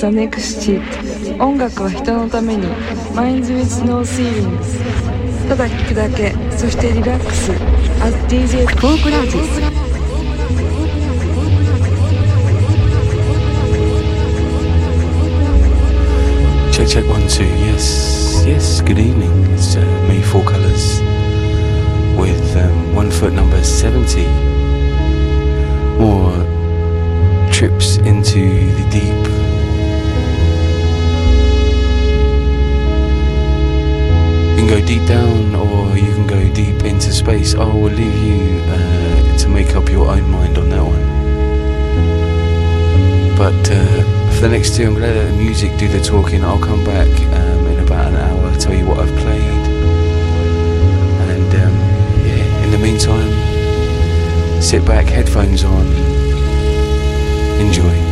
The Next Sheet 音楽は人のために Minds with No Ceilings ただ聴くだけそしてリラックス As DJ フォークラージ Check, check, one, two. Yes, yes, good evening. It's uh, me, Four Colours, with um, one foot number 70. More trips into the deep go deep down or you can go deep into space. I will leave you uh, to make up your own mind on that one. But uh, for the next two, I'm going to let the music do the talking. I'll come back um, in about an hour, tell you what I've played. And um, yeah, in the meantime, sit back, headphones on, enjoy.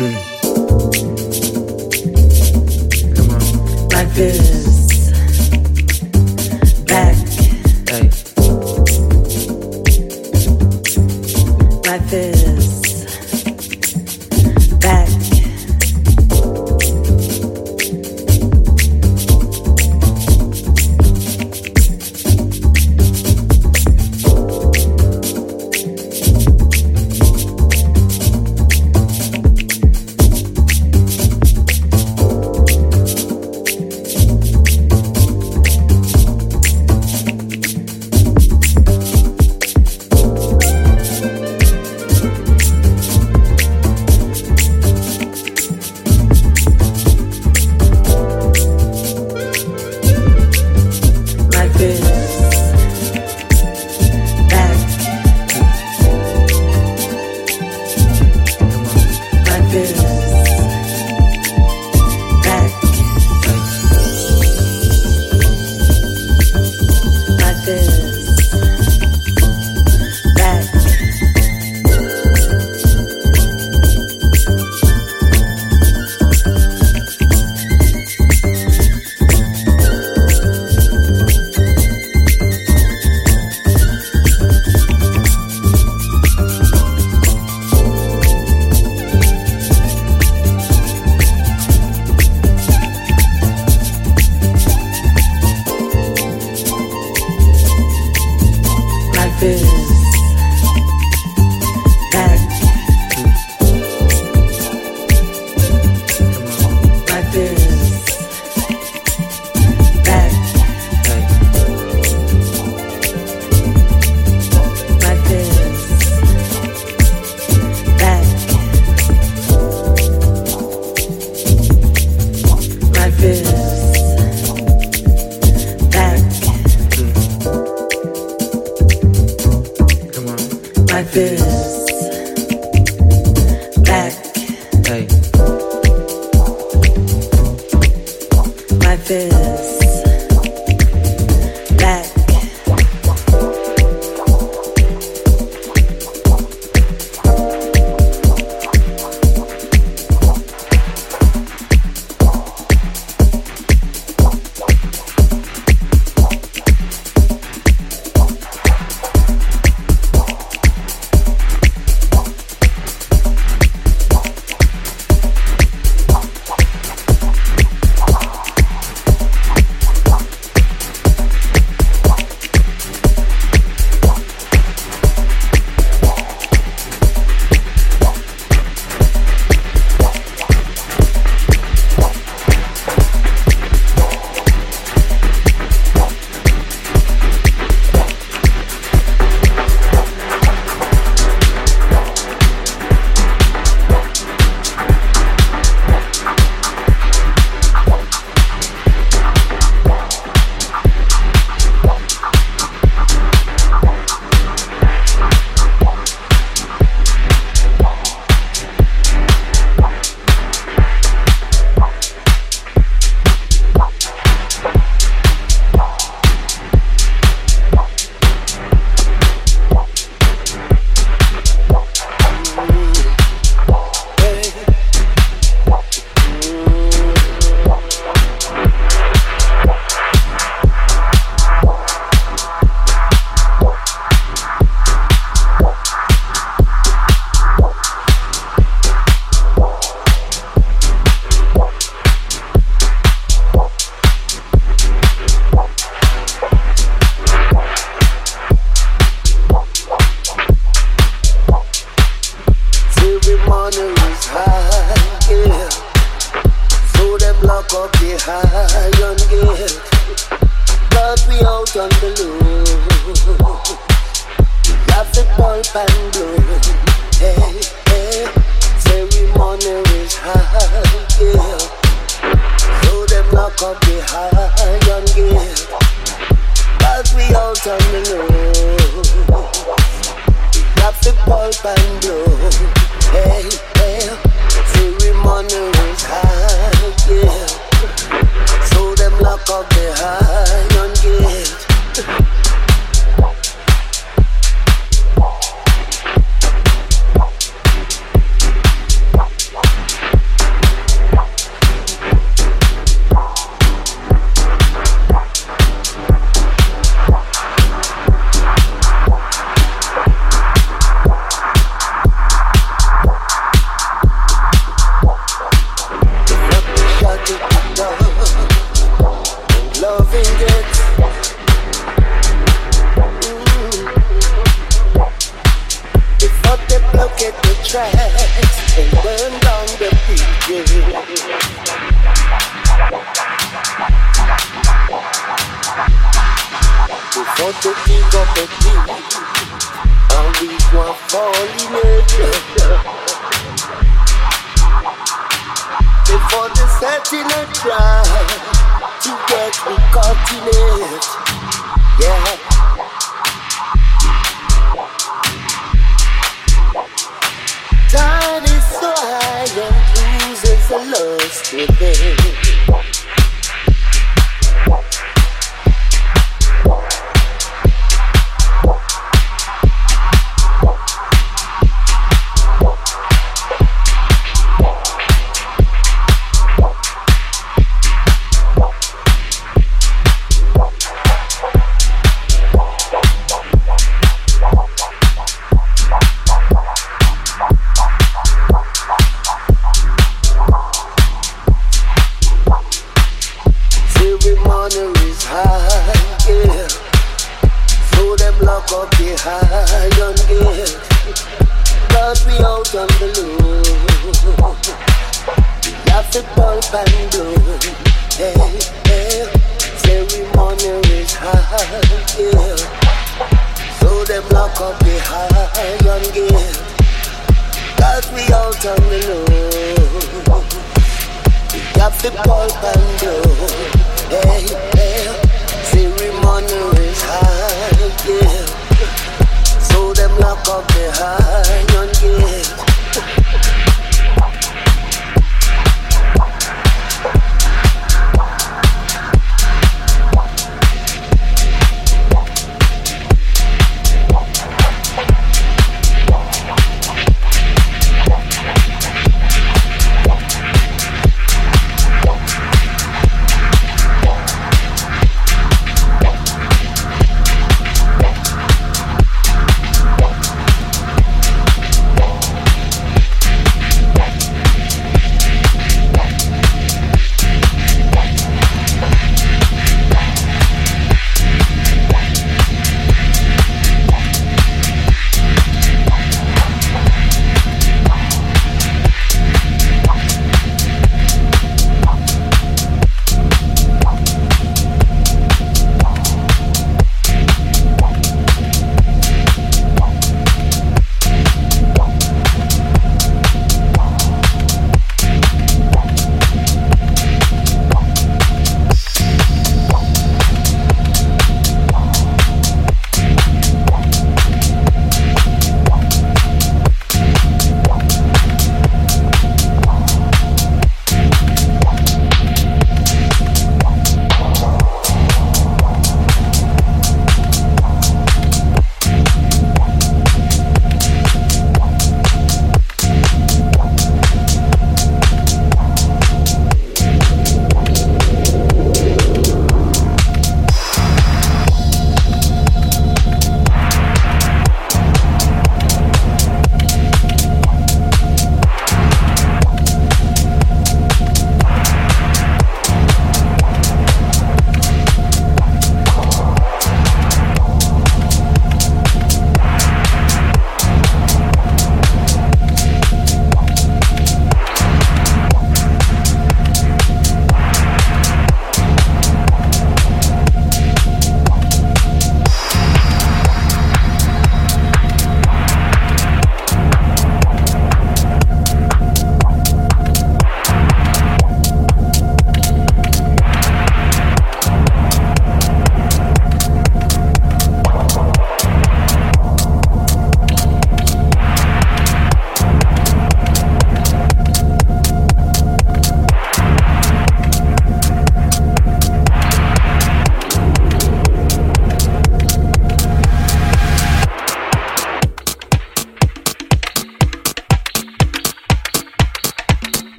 Come on. Life is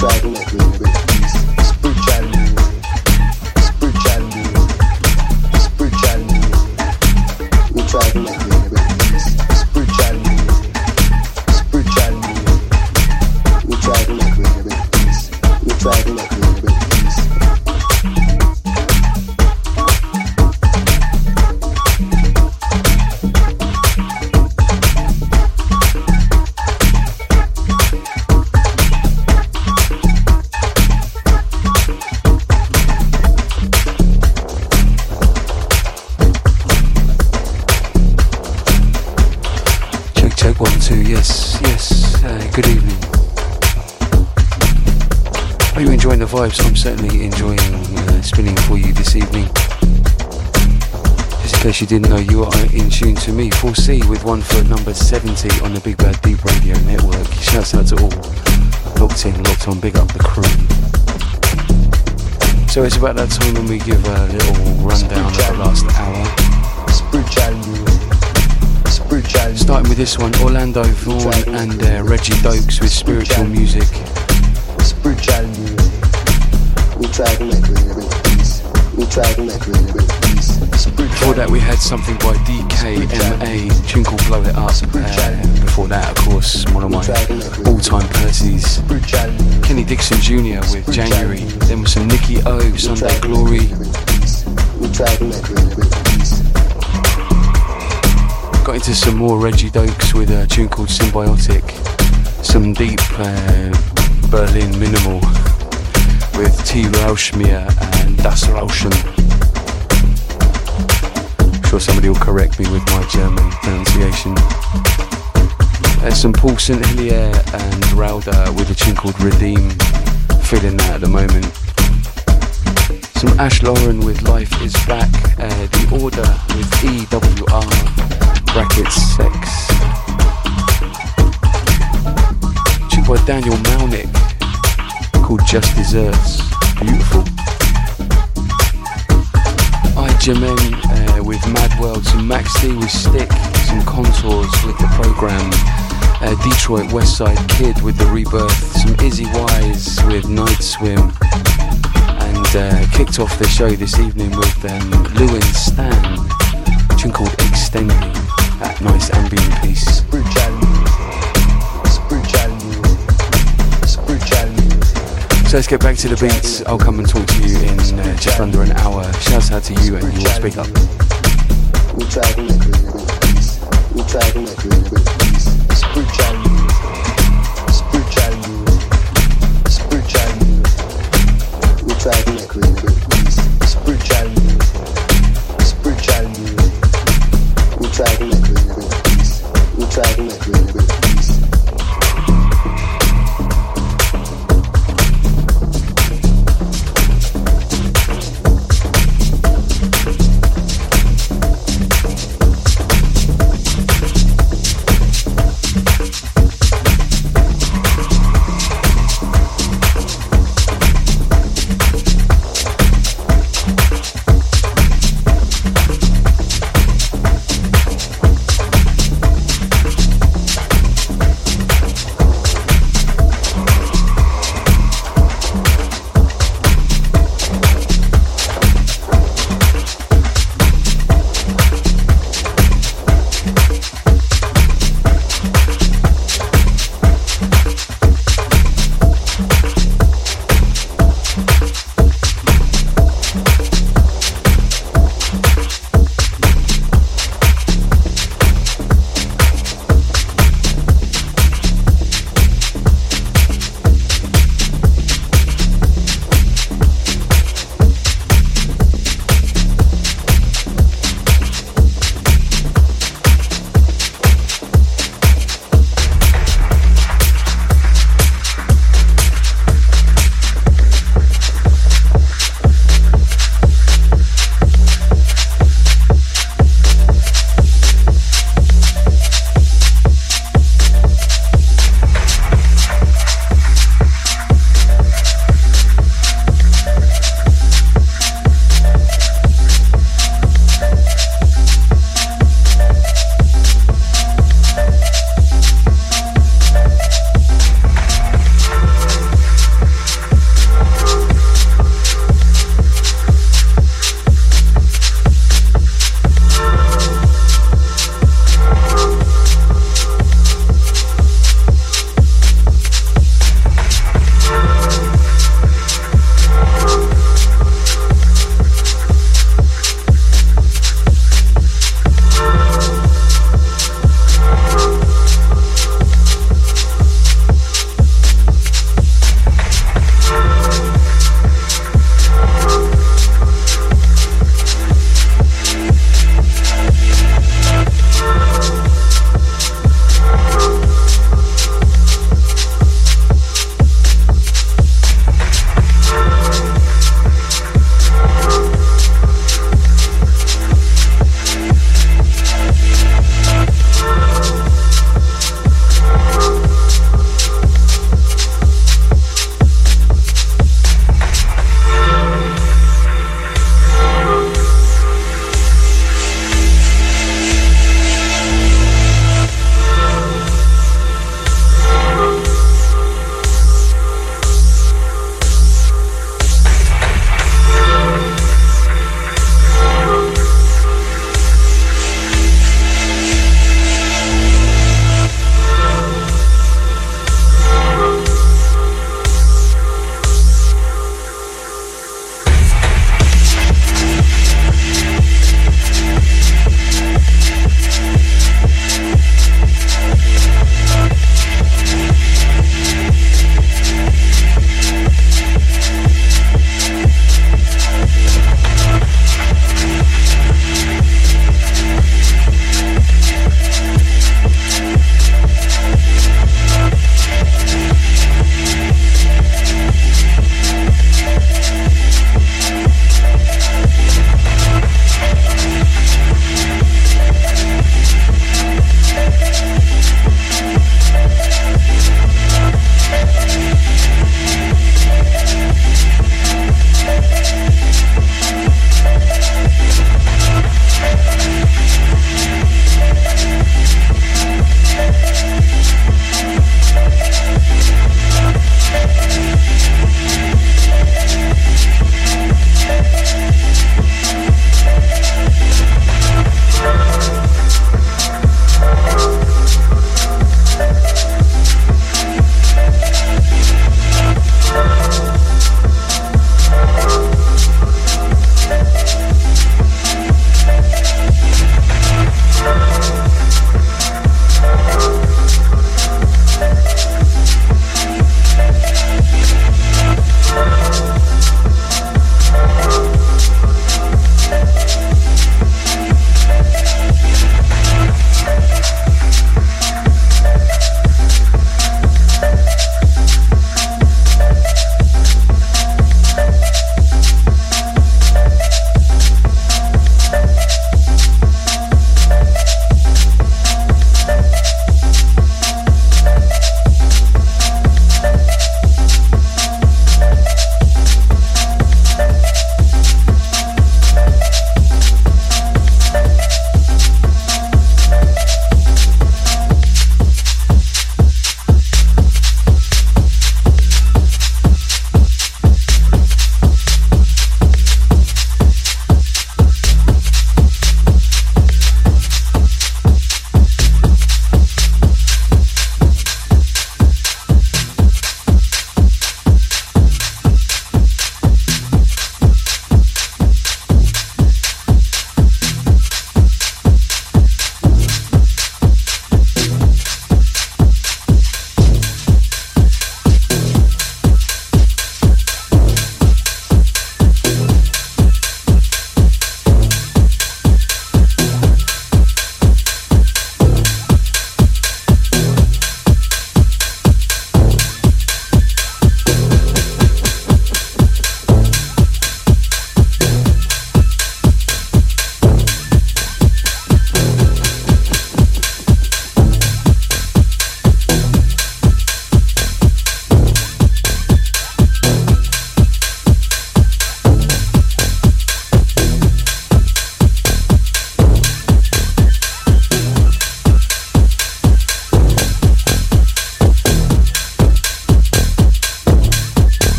fragment. Me, 4C, with one foot number 70 on the Big Bad Deep Radio Network. Shouts out to all locked in, locked on, big up the crew. So it's about that time when we give a little rundown of the last hour. Starting with this one, Orlando Voorn and uh, Reggie Dokes with spiritual music. Spiritual music. We try to make it a little peace. We try to make it a little peace. Before that, we had something by DKMA, tune called Blow It Up. Uh, before that, of course, one of my all-time Percy's, Kenny Dixon Jr. with January. Then with some Nicky O, Sunday Glory. Got into some more Reggie Dokes with a tune called Symbiotic. Some deep uh, Berlin minimal with T. Rauschmier and Das Rauschen. Sure somebody will correct me with my German pronunciation. There's some Paul St. Hilaire and Rauda with a tune called Redeem. Feeling that at the moment. Some Ash Lauren with Life is Back. Uh, the Order with EWR brackets 6. Tune by Daniel Malnick called Just Desserts. Beautiful. Jermaine uh, with Mad World, some Max D with Stick, some Contours with the program, uh, Detroit Westside Kid with the Rebirth, some Izzy Wise with Night Swim, and uh, kicked off the show this evening with um, Lewin Stan, a tune called Extending, that nice ambient piece. So let's get back to the beats. I'll come and talk to you in uh, just under an hour. Shouts out to you and your speak up. We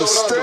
understand.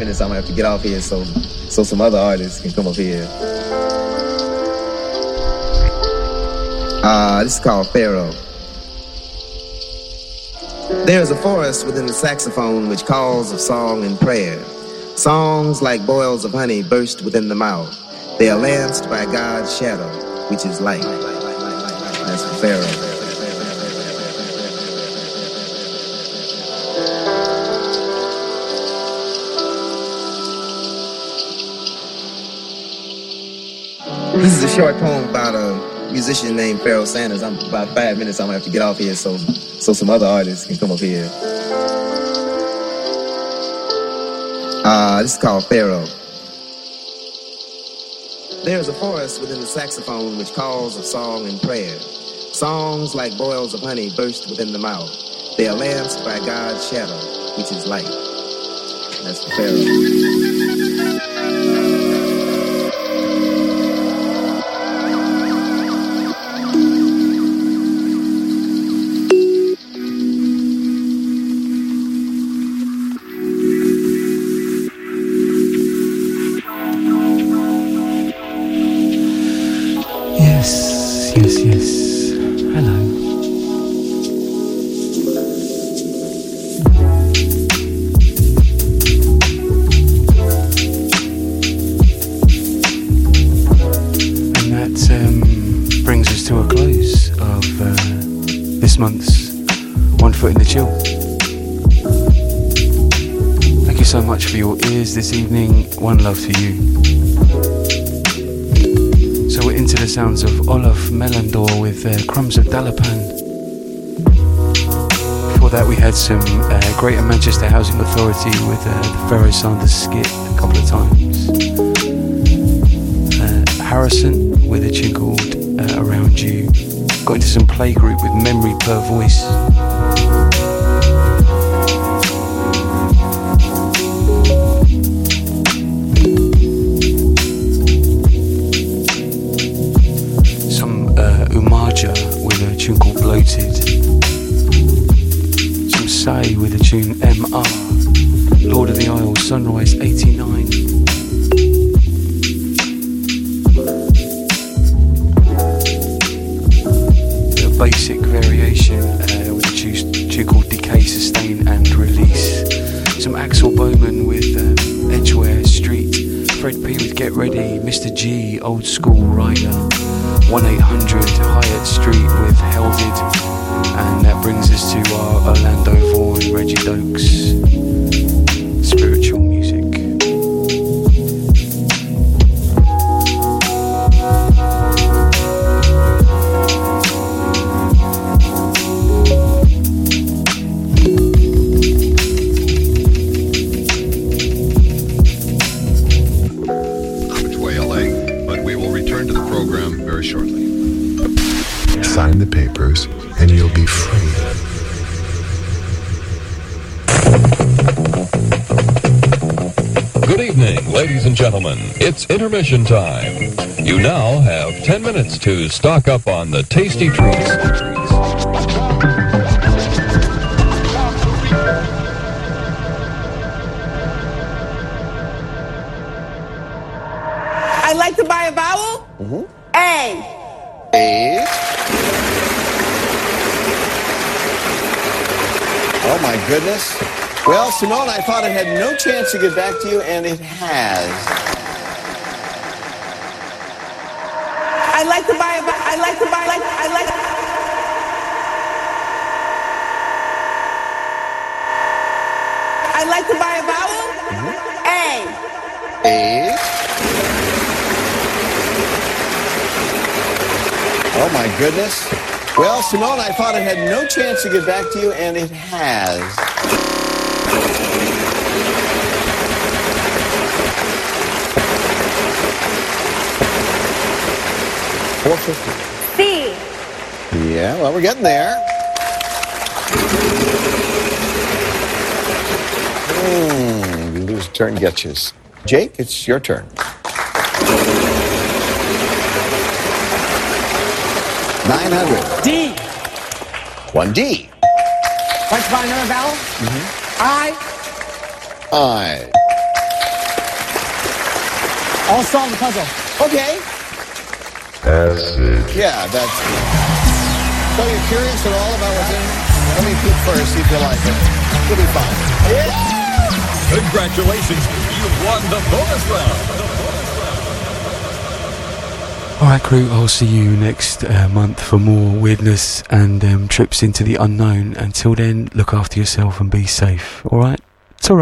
Minutes. I'm gonna have to get off here so so some other artists can come up here. Uh, this is called Pharaoh. There is a forest within the saxophone which calls of song and prayer. Songs like boils of honey burst within the mouth. They are lanced by God's shadow, which is light. That's Pharaoh. A short poem about a musician named Pharoah Sanders. I'm about five minutes. I'm gonna have to get off here so so some other artists can come up here. Uh, this is called Pharaoh. There is a forest within the saxophone which calls of song and prayer. Songs like boils of honey burst within the mouth. They are lanced by God's shadow, which is light. That's for Pharaoh. So much for your ears this evening. One love to you. So we're into the sounds of Olaf Melandor with uh, Crumbs of Dalapan. Before that, we had some uh, Greater Manchester Housing Authority with uh, the Pharoah Sanders skit a couple of times. Uh, Harrison with a tune called uh, Around You. Got into some playgroup with Memory Per Voice. Some Say with a tune MR. Lord of the Isles, Sunrise 89. A basic variation uh, with a tune, called Decay, Sustain and Release. Some Axel Boman with um, Edgeware Street. Fred P with Get Ready. Mr. G, Old School Rider. 1 800 Hyatt Street with Helded. And that brings us to our Orlando Voorn, Reggie Dokes. Spiritual ladies and gentlemen. It's intermission time. You now have 10 minutes to stock up on the tasty treats. I'd like to buy a vowel. A. A. Oh my goodness. Well, Simone, I thought it had no chance to get back to you, and it has. I'd like to buy a. I'd like to buy. Like. I'd like. I'd like to buy a vowel. A. A. Oh my goodness. Well, Simone, I thought it had no chance to get back to you, and it has. Four fifty. C. Yeah, well, we're getting there. Hmm, you lose a turn, get you. Jake, it's your turn. Nine hundred. D. One D. Like to buy another vowel? Mm-hmm. I. I. I'll solve the puzzle. Okay. Acid. Yeah, that's good. So you're curious at all about what's in here? Let me peek first, see if you like it. You'll be fine. Congratulations, you've won the bonus round. Alright, crew, I'll see you next uh, month for more weirdness and um, trips into the unknown. Until then, look after yourself and be safe. Alright? Ta